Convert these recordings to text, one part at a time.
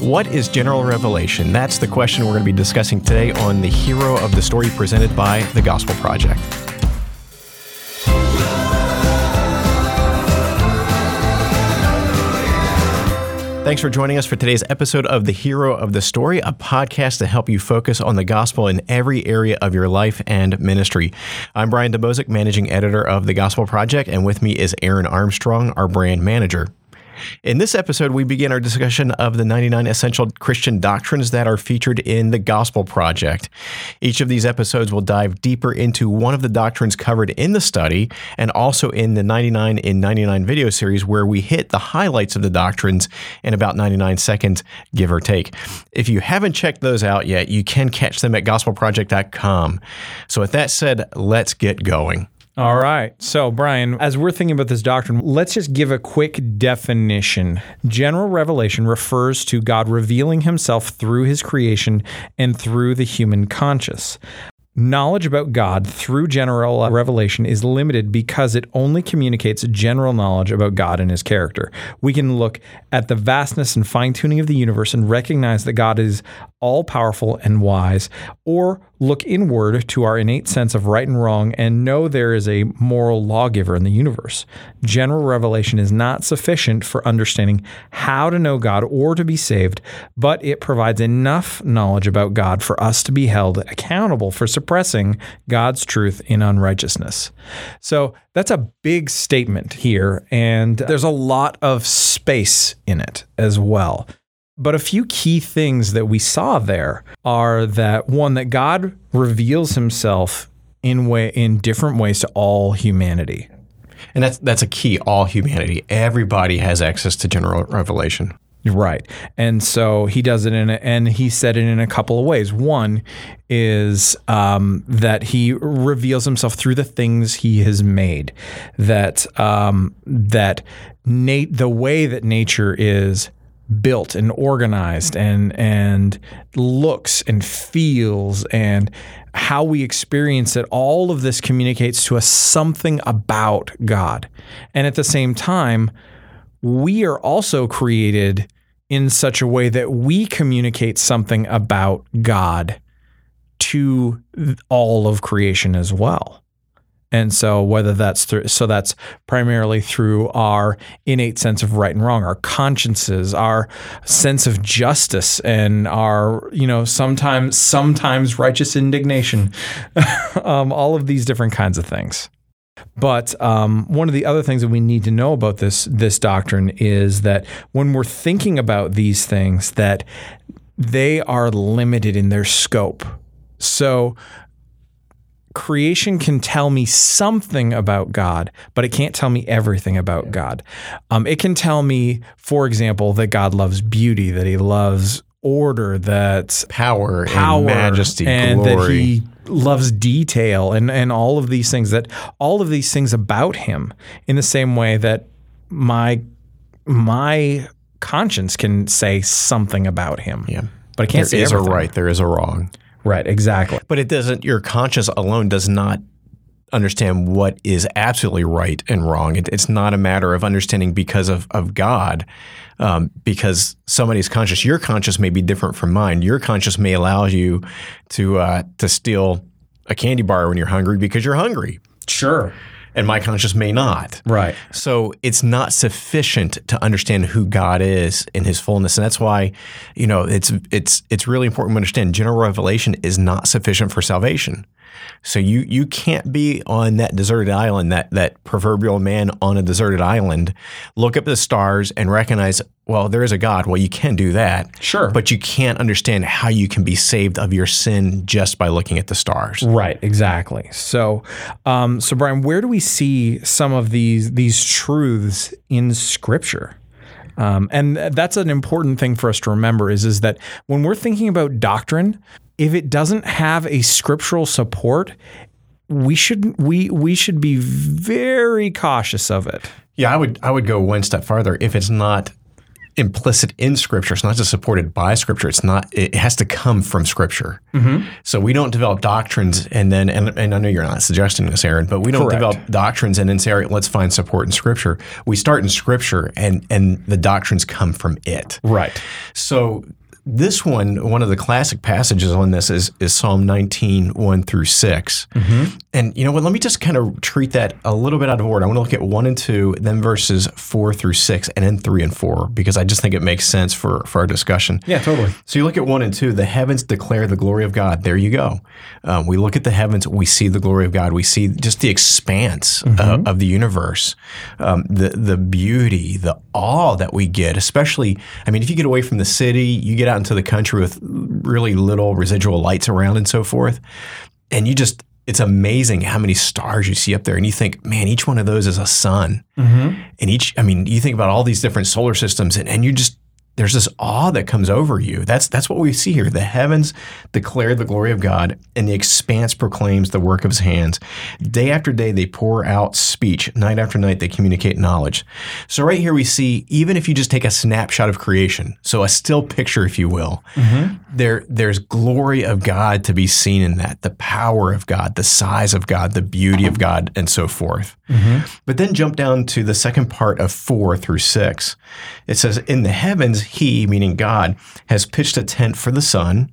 What is general revelation? That's the question we're going to be discussing today on the hero of the story presented by the Gospel Project. Thanks for joining us for today's episode of The Hero of the Story, a podcast to help you focus on the gospel in every area of your life and ministry. I'm Brian Dembowczyk, managing editor of The Gospel Project, and with me is Aaron Armstrong, our brand manager. In this episode, we begin our discussion of the 99 essential Christian doctrines that are featured in the Gospel Project. Each of these episodes will dive deeper into one of the doctrines covered in the study and also in the 99 in 99 video series, where we hit the highlights of the doctrines in about 99 seconds, give or take. If you haven't checked those out yet, you can catch them at gospelproject.com. So, with that said, let's get going. All right. So, Brian, as we're thinking about this doctrine, let's just give a quick definition. General revelation refers to God revealing himself through his creation and through the human conscious. Knowledge about God through general revelation is limited because it only communicates general knowledge about God and his character. We can look at the vastness and fine tuning of the universe and recognize that God is all powerful and wise, or look inward to our innate sense of right and wrong and know there is a moral lawgiver in the universe. General revelation is not sufficient for understanding how to know God or to be saved, but it provides enough knowledge about God for us to be held accountable for suppressing God's truth in unrighteousness. So that's a big statement here, and there's a lot of space in it as well. But a few key things that we saw there are that one that God reveals himself in way in different ways to all humanity. And that's that's a key all humanity. Everybody has access to general revelation. Right. And so he does it in a, and he said it in a couple of ways. One is um, that he reveals himself through the things he has made. That um, that Nate the way that nature is built and organized and and looks and feels and how we experience it all of this communicates to us something about God. And at the same time we are also created in such a way that we communicate something about God to all of creation as well and so whether that's through so that's primarily through our innate sense of right and wrong, our consciences, our sense of justice and our, you know, sometimes sometimes righteous indignation. um, all of these different kinds of things. But um, one of the other things that we need to know about this this doctrine is that when we're thinking about these things, that they are limited in their scope. So creation can tell me something about God, but it can't tell me everything about God. Um, it can tell me, for example, that God loves beauty, that He loves order, that power, power and majesty, and glory. that He loves detail, and and all of these things. That all of these things about Him, in the same way that my my conscience can say something about Him. Yeah, but I can't there say is everything. a right, there is a wrong. Right, exactly. But it doesn't, your conscience alone does not understand what is absolutely right and wrong. It, it's not a matter of understanding because of, of God, um, because somebody's conscious, your conscious may be different from mine. Your conscious may allow you to, uh, to steal a candy bar when you're hungry because you're hungry. Sure and my conscience may not. Right. So it's not sufficient to understand who God is in His fullness, and that's why, you know, it's it's it's really important to understand general revelation is not sufficient for salvation. So you you can't be on that deserted island, that that proverbial man on a deserted island, look up the stars and recognize, well, there is a God. Well, you can do that. Sure. But you can't understand how you can be saved of your sin just by looking at the stars. Right, exactly. So um, so Brian, where do we see some of these these truths in scripture? Um, and that's an important thing for us to remember is, is that when we're thinking about doctrine, if it doesn't have a scriptural support, we should we we should be very cautious of it. Yeah, I would I would go one step farther. If it's not implicit in Scripture. It's not just supported by Scripture. It's not. It has to come from Scripture. Mm-hmm. So we don't develop doctrines and then. And, and I know you're not suggesting this, Aaron, but we don't Correct. develop doctrines and then say, all right, let's find support in Scripture. We start in Scripture, and and the doctrines come from it. Right. So this one, one of the classic passages on this is, is Psalm 19, 1 through 6. And you know what? Let me just kind of treat that a little bit out of order. I want to look at 1 and 2, then verses 4 through 6, and then 3 and 4, because I just think it makes sense for, for our discussion. Yeah, totally. So you look at 1 and 2, the heavens declare the glory of God. There you go. Um, we look at the heavens, we see the glory of God. We see just the expanse uh, of the universe, um, the, the beauty, the awe that we get, especially, I mean, if you get away from the city, you get out into the country with really little residual lights around and so forth, and you just, it's amazing how many stars you see up there. And you think, man, each one of those is a sun. Mm-hmm. And each, I mean, you think about all these different solar systems, and, and you just, there's this awe that comes over you. That's that's what we see here. The heavens declare the glory of God, and the expanse proclaims the work of His hands. Day after day, they pour out speech. Night after night, they communicate knowledge. So right here, we see even if you just take a snapshot of creation, so a still picture, if you will, mm-hmm. there there's glory of God to be seen in that. The power of God, the size of God, the beauty of God, and so forth. Mm-hmm. But then jump down to the second part of four through six. It says, In the heavens, he, meaning God, has pitched a tent for the sun.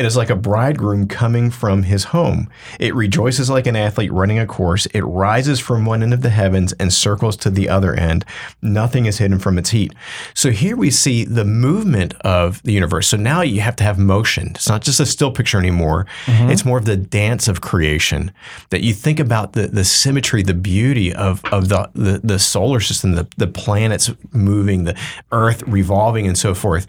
It is like a bridegroom coming from his home. It rejoices like an athlete running a course. It rises from one end of the heavens and circles to the other end. Nothing is hidden from its heat. So here we see the movement of the universe. So now you have to have motion. It's not just a still picture anymore. Mm-hmm. It's more of the dance of creation. That you think about the, the symmetry, the beauty of, of the, the, the solar system, the, the planets moving, the earth revolving, and so forth.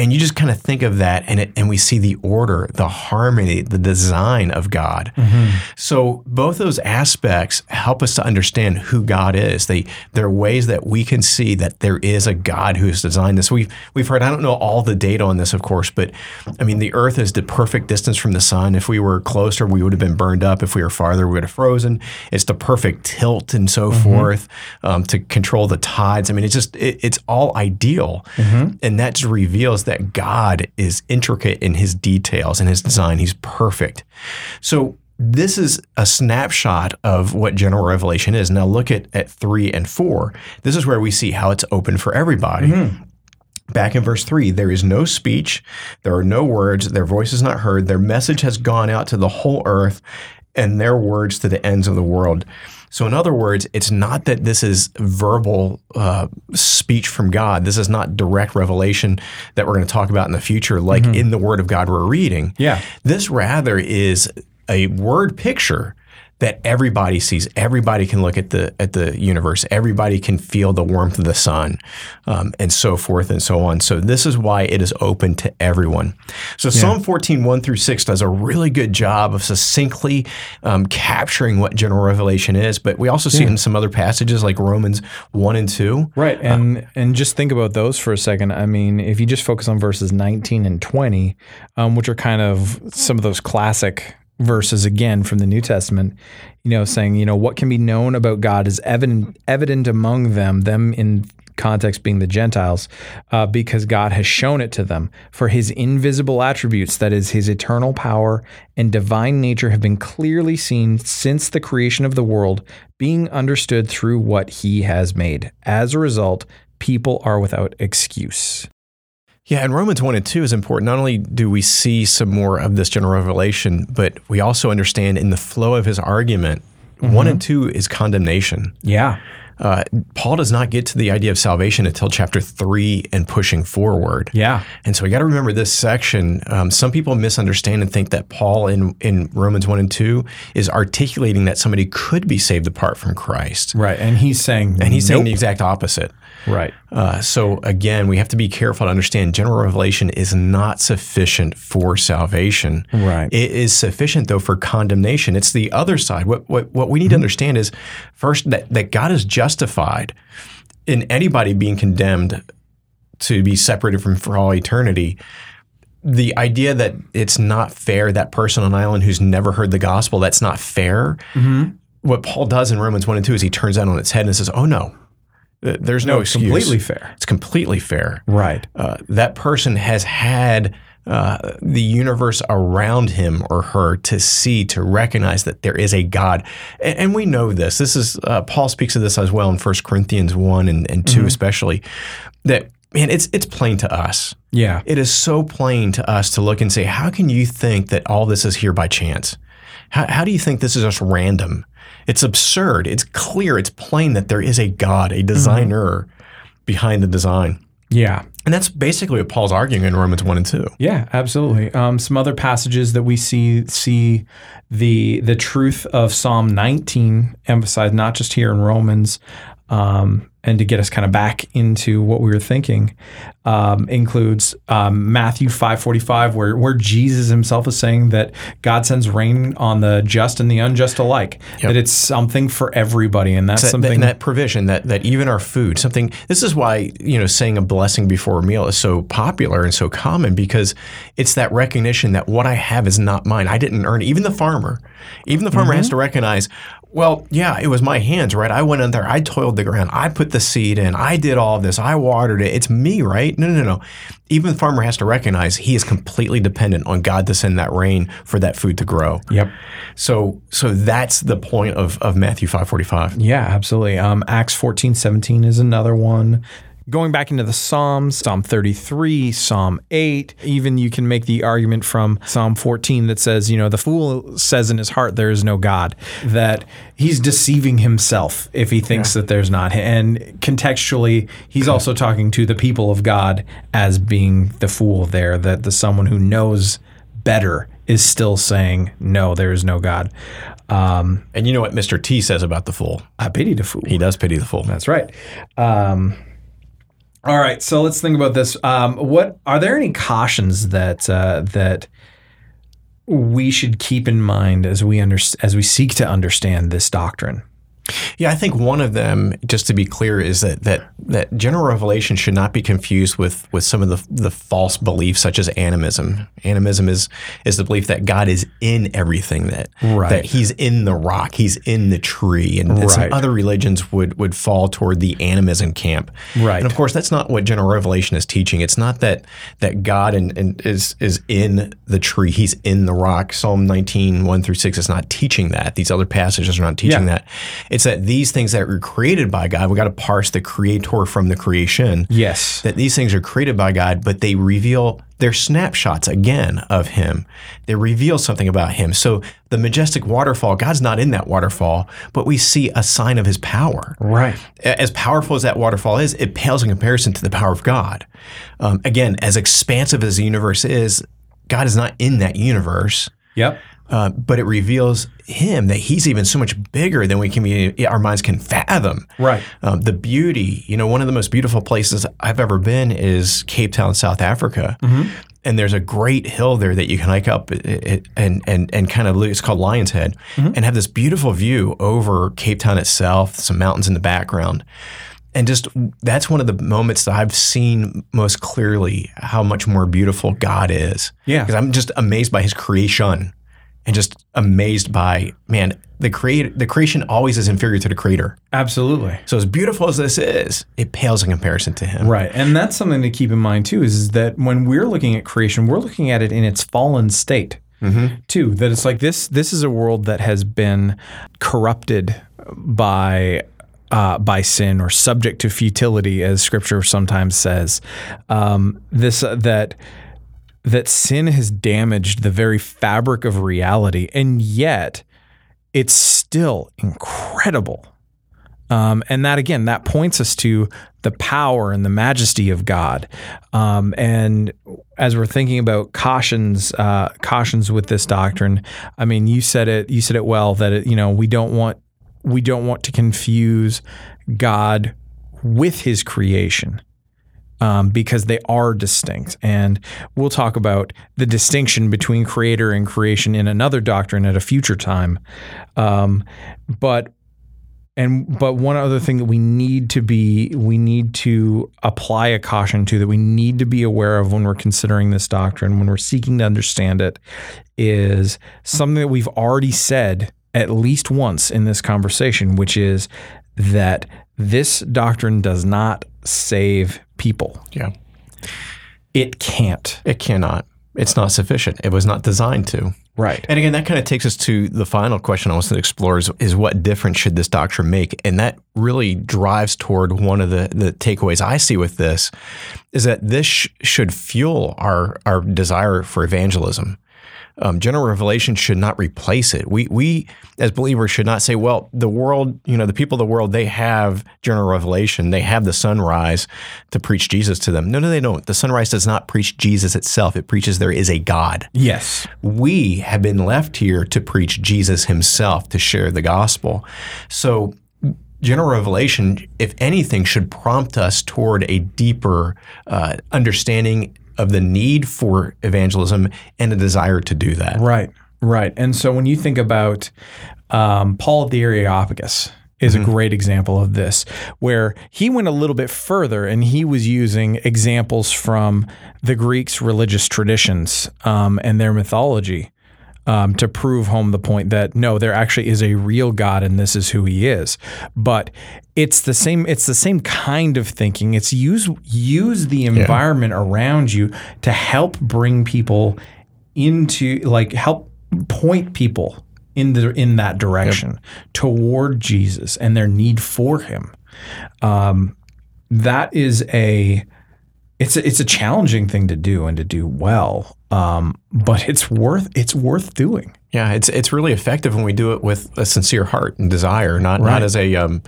And you just kind of think of that, and it, and we see the order, the harmony, the design of God. Mm-hmm. So both those aspects help us to understand who God is. They they're ways that we can see that there is a God who has designed this. We've we've heard. I don't know all the data on this, of course, but I mean the Earth is the perfect distance from the sun. If we were closer, we would have been burned up. If we were farther, we would have frozen. It's the perfect tilt and so mm-hmm. forth um, to control the tides. I mean, it's just it, it's all ideal, mm-hmm. and that just reveals that God is intricate in His details and His design. He's perfect. So this is a snapshot of what general revelation is. Now look at, at three and four. This is where we see how it's open for everybody. Mm-hmm. Back in verse 3, there is no speech, there are no words, their voice is not heard, their message has gone out to the whole earth, and their words to the ends of the world. So, in other words, it's not that this is verbal uh, speech from God. This is not direct revelation that we're going to talk about in the future, like in the Word of God we're reading. Yeah. This rather is a word picture that everybody sees. Everybody can look at the at the universe. Everybody can feel the warmth of the sun, um, and so forth and so on. So this is why it is open to everyone. So Psalm 14, 1 through 6 does a really good job of succinctly um, capturing what general revelation is. But we also see it in some other passages like Romans 1 and 2. Right. And and just think about those for a second. I mean, if you just focus on verses 19 and 20, um, which are kind of some of those classic verses again from the New Testament, you know, saying, you know, what can be known about God is evident evident among them, them in context being the Gentiles, uh, because God has shown it to them. For his invisible attributes, that is, his eternal power and divine nature, have been clearly seen since the creation of the world, being understood through what he has made. As a result, people are without excuse. Yeah, and Romans 1 and 2 is important. Not only do we see some more of this general revelation, but we also understand in the flow of his argument, 1 and 2 is condemnation. Yeah. Uh, Paul does not get to the idea of salvation until chapter 3 and pushing forward. Yeah. And so we got to remember this section. Um, some people misunderstand and think that Paul in, in Romans 1 and 2 is articulating that somebody could be saved apart from Christ. Right. And he's saying, And he's saying the exact opposite. Right. Uh, so again, we have to be careful to understand general revelation is not sufficient for salvation. Right. It is sufficient though for condemnation. It's the other side. What what, what we need to understand is first that, that God is justified in anybody being condemned to be separated from for all eternity. The idea that it's not fair that person on an island who's never heard the gospel, that's not fair. What Paul does in Romans 1 and 2 is he turns that on its head and says, Oh no, There's no, excuse. completely fair. It's completely fair. Right. Uh, that person has had uh, the universe around him or her to see, to recognize that there is a God. And, and we know this. This is, uh, Paul speaks of this as well in 1 Corinthians 1 and, and 2 especially, that, man, it's, it's plain to us. Yeah. It is so plain to us to look and say, how can you think that all this is here by chance? How, how do you think this is just random? It's absurd. It's clear. It's plain that there is a God, a designer behind the design. Yeah. And that's basically what Paul's arguing in Romans 1 and 2. Yeah, absolutely. Um, some other passages that we see see the the truth of Psalm 19 emphasized, not just here in Romans, um, and to get us kind of back into what we were thinking, um, includes um, Matthew 5:45, where where Jesus himself is saying that God sends rain on the just and the unjust alike. That it's something for everybody, and that's That, something. and that provision, that that even our food, something. This is why you know saying a blessing before a meal is so popular and so common because it's that recognition that what I have is not mine. I didn't earn it. Even the farmer, even the farmer has to recognize. Well, yeah, it was my hands, right? I went in there, I toiled the ground, I put the seed in, I did all of this, I watered it. It's me, right? No, no, no. Even the farmer has to recognize he is completely dependent on God to send that rain for that food to grow. yep. So, so that's the point of, of Matthew five forty five. Yeah, absolutely. Um, Acts 14, 17 is another one. Going back into the Psalms, Psalm 33, Psalm 8, even you can make the argument from Psalm 14 that says, you know, the fool says in his heart, there is no God, that he's deceiving himself if he thinks that there's not. And contextually, he's also talking to the people of God as being the fool there, that the someone who knows better is still saying, no, there is no God. Um, And you know what Mr. T says about the fool? I pity the fool. He does pity the fool. That's right. Um, all right, so let's think about this. Um, what are there any cautions that uh, that we should keep in mind as we under, as we seek to understand this doctrine? Yeah, I think one of them, just to be clear, is that that that general revelation should not be confused with with some of the the false beliefs such as animism. Animism is is the belief that God is in everything that Right. that He's in the rock, He's in the tree, and, and some other religions would would fall toward the animism camp. Right. And of course, that's not what general revelation is teaching. It's not that that God and, and is is in the tree, He's in the rock. Psalm 19, 1 through 6 is not teaching that. These other passages are not teaching Yeah. that. It's that these things that were created by God, we got to parse the creator from the creation. Yes. That these things are created by God, but they reveal they're snapshots again of Him. They reveal something about Him. So the majestic waterfall, God's not in that waterfall, but we see a sign of His power. Right. As powerful as that waterfall is, it pales in comparison to the power of God. Um, again, as expansive as the universe is, God is not in that universe. Yep. Uh, but it reveals him that he's even so much bigger than we can be, our minds can fathom. Right. Um, the beauty, you know, one of the most beautiful places I've ever been is Cape Town, South Africa. And there's a great hill there that you can hike up and and and kind of look. It's called Lion's Head, and have this beautiful view over Cape Town itself, some mountains in the background, and just that's one of the moments that I've seen most clearly how much more beautiful God is. Yeah. because I'm just amazed by His creation, and just amazed by man, the create the creation always is inferior to the Creator. Absolutely. So as beautiful as this is, it pales in comparison to him. Right. And that's something to keep in mind too is, is that when we're looking at creation, we're looking at it in its fallen state. Too. That it's like this this is a world that has been corrupted by uh, by sin or subject to futility, as Scripture sometimes says. Um, this uh, that that sin has damaged the very fabric of reality, and yet it's still incredible. Um, and that again, that points us to the power and the majesty of God. Um, and as we're thinking about cautions, uh, cautions with this doctrine, I mean, you said it. You said it well that it, you know we don't want we don't want to confuse God with His creation. Um, because they are distinct. And we'll talk about the distinction between creator and creation in another doctrine at a future time. Um, but and but one other thing that we need to be we need to apply a caution to that we need to be aware of when we're considering this doctrine when we're seeking to understand it is something that we've already said at least once in this conversation which is that this doctrine does not save people. Yeah. It can't. It cannot. It's not sufficient. It was not designed to. Right. And again, that kind of takes us to the final question I want to explore is, is what difference should this doctrine make? And that really drives toward one of the, the takeaways I see with this is that this sh- should fuel our, our desire for evangelism um, general revelation should not replace it. We we as believers should not say, well, the world, you know, the people of the world, they have general revelation, they have the sunrise to preach Jesus to them. No, no, they don't. The sunrise does not preach Jesus itself. It preaches there is a God. Yes. We have been left here to preach Jesus Himself, to share the gospel. So general revelation, if anything, should prompt us toward a deeper uh, understanding of the need for evangelism and a desire to do that. Right, right. And so when you think about um, Paul the Areopagus, is a great example of this, where he went a little bit further and he was using examples from the Greeks' religious traditions um, and their mythology um, to prove home the point that no, there actually is a real God and this is who He is. But it's the same. It's the same kind of thinking. It's use use the environment yeah. around you to help bring people into like help point people in the in that direction yep. toward Jesus and their need for Him. Um, that is a it's a, it's a challenging thing to do and to do well, um, but it's worth it's worth doing. Yeah, it's it's really effective when we do it with a sincere heart and desire, not right. not as a um,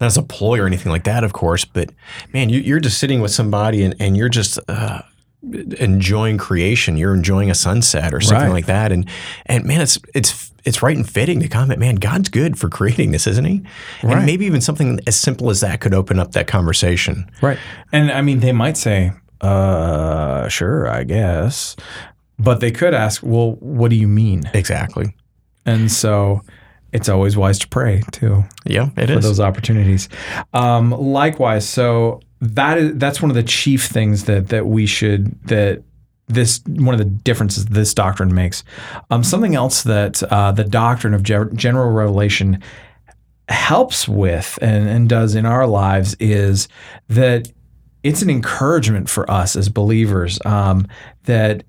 not as a ploy or anything like that, of course. But man, you, are just sitting with somebody and, and you're just uh, enjoying creation. You're enjoying a sunset or something right. like that, and and man, it's it's it's right and fitting to comment, man, God's good for creating this, isn't he? Right. And maybe even something as simple as that could open up that conversation. Right. And I mean, they might say, uh, sure, I guess. But they could ask, well, what do you mean? Exactly. And so it's always wise to pray too. Yeah, it for is. those opportunities. Um, likewise, so that is that's one of the chief things that that we should that this one of the differences this doctrine makes. Um, something else that uh, the doctrine of general revelation helps with and, and does in our lives is that it's an encouragement for us as believers um, that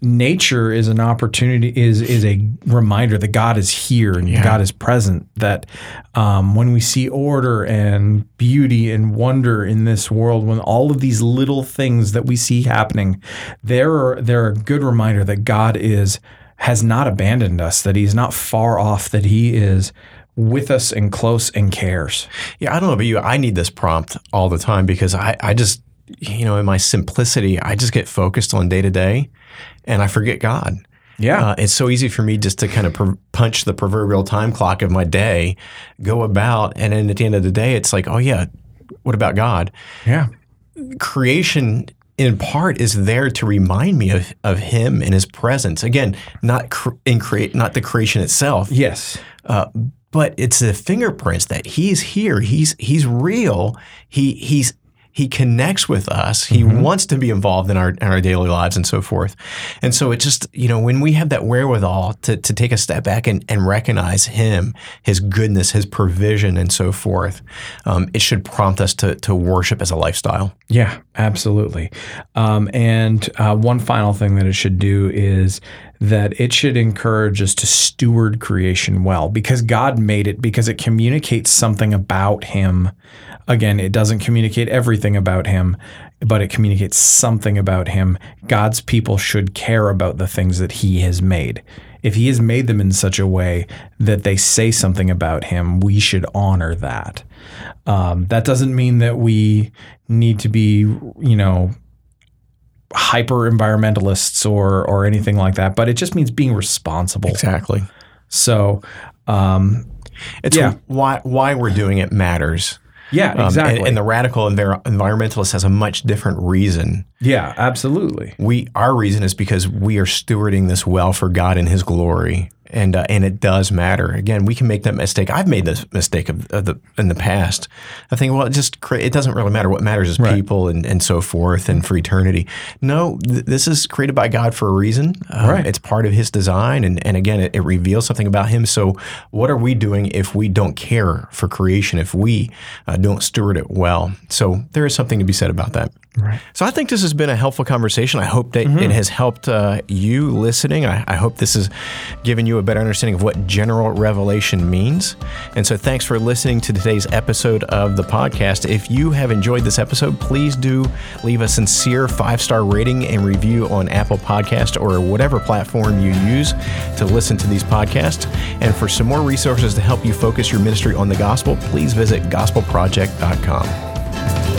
nature is an opportunity is is a reminder that God is here and yeah. God is present that um, when we see order and beauty and wonder in this world when all of these little things that we see happening they're they're a good reminder that God is has not abandoned us that he's not far off that he is with us and close and cares. Yeah, I don't know about you. I need this prompt all the time because I, I just, you know, in my simplicity, I just get focused on day to day and I forget God. Yeah. Uh, it's so easy for me just to kind of per- punch the proverbial time clock of my day, go about, and then at the end of the day, it's like, oh, yeah, what about God? Yeah. Creation in part is there to remind me of, of him and his presence. Again, not cr- in create, not the creation itself. Yes. Uh, but it's the fingerprints that he's here. He's he's real. He he's he connects with us. He mm-hmm. wants to be involved in our in our daily lives and so forth. And so it just, you know, when we have that wherewithal to, to take a step back and, and recognize him, his goodness, his provision, and so forth, um, it should prompt us to, to worship as a lifestyle. Yeah, absolutely. Um, and uh, one final thing that it should do is that it should encourage us to steward creation well because God made it, because it communicates something about Him Again, it doesn't communicate everything about him, but it communicates something about him. God's people should care about the things that he has made. If he has made them in such a way that they say something about him, we should honor that. Um, that doesn't mean that we need to be, you know, hyper environmentalists or or anything like that, but it just means being responsible. Exactly. So, um, it's yeah. why why we're doing it matters. Yeah, exactly. Um, and, and, the radical envir- environmentalist has a much different reason. Yeah, absolutely. We our reason is because we are stewarding this well for God and His glory, and uh, and it does matter. Again, we can make that mistake. I've made this mistake of, of the in the past. I think, well, it just cre- it doesn't really matter. What matters is Right. people and, and so forth, and for eternity. No, th- this is created by God for a reason. Um, Right. It's part of His design, and and again, it, it reveals something about Him. So, what are we doing if we don't care for creation? If we uh, don't steward it well? So, there is something to be said about that. Right. So I think this has been a helpful conversation. I hope that Mm-hmm. it has helped uh, you listening. I, I hope this has given you a better understanding of what general revelation means. And so thanks for listening to today's episode of the podcast. If you have enjoyed this episode, please do leave a sincere five star rating and review on Apple Podcast or whatever platform you use to listen to these podcasts. And for some more resources to help you focus your ministry on the gospel, please visit gospelproject.com.